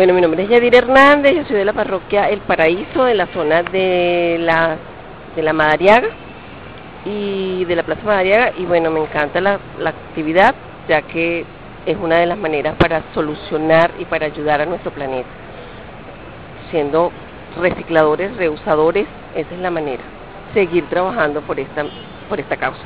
Bueno, mi nombre es Yadir Hernández, yo soy de la parroquia El Paraíso, de la zona de la, de la Madariaga y de la Plaza Madariaga y bueno, me encanta la, la actividad ya que es una de las maneras para solucionar y para ayudar a nuestro planeta. Siendo recicladores, reusadores, esa es la manera. Seguir trabajando por esta, por esta causa.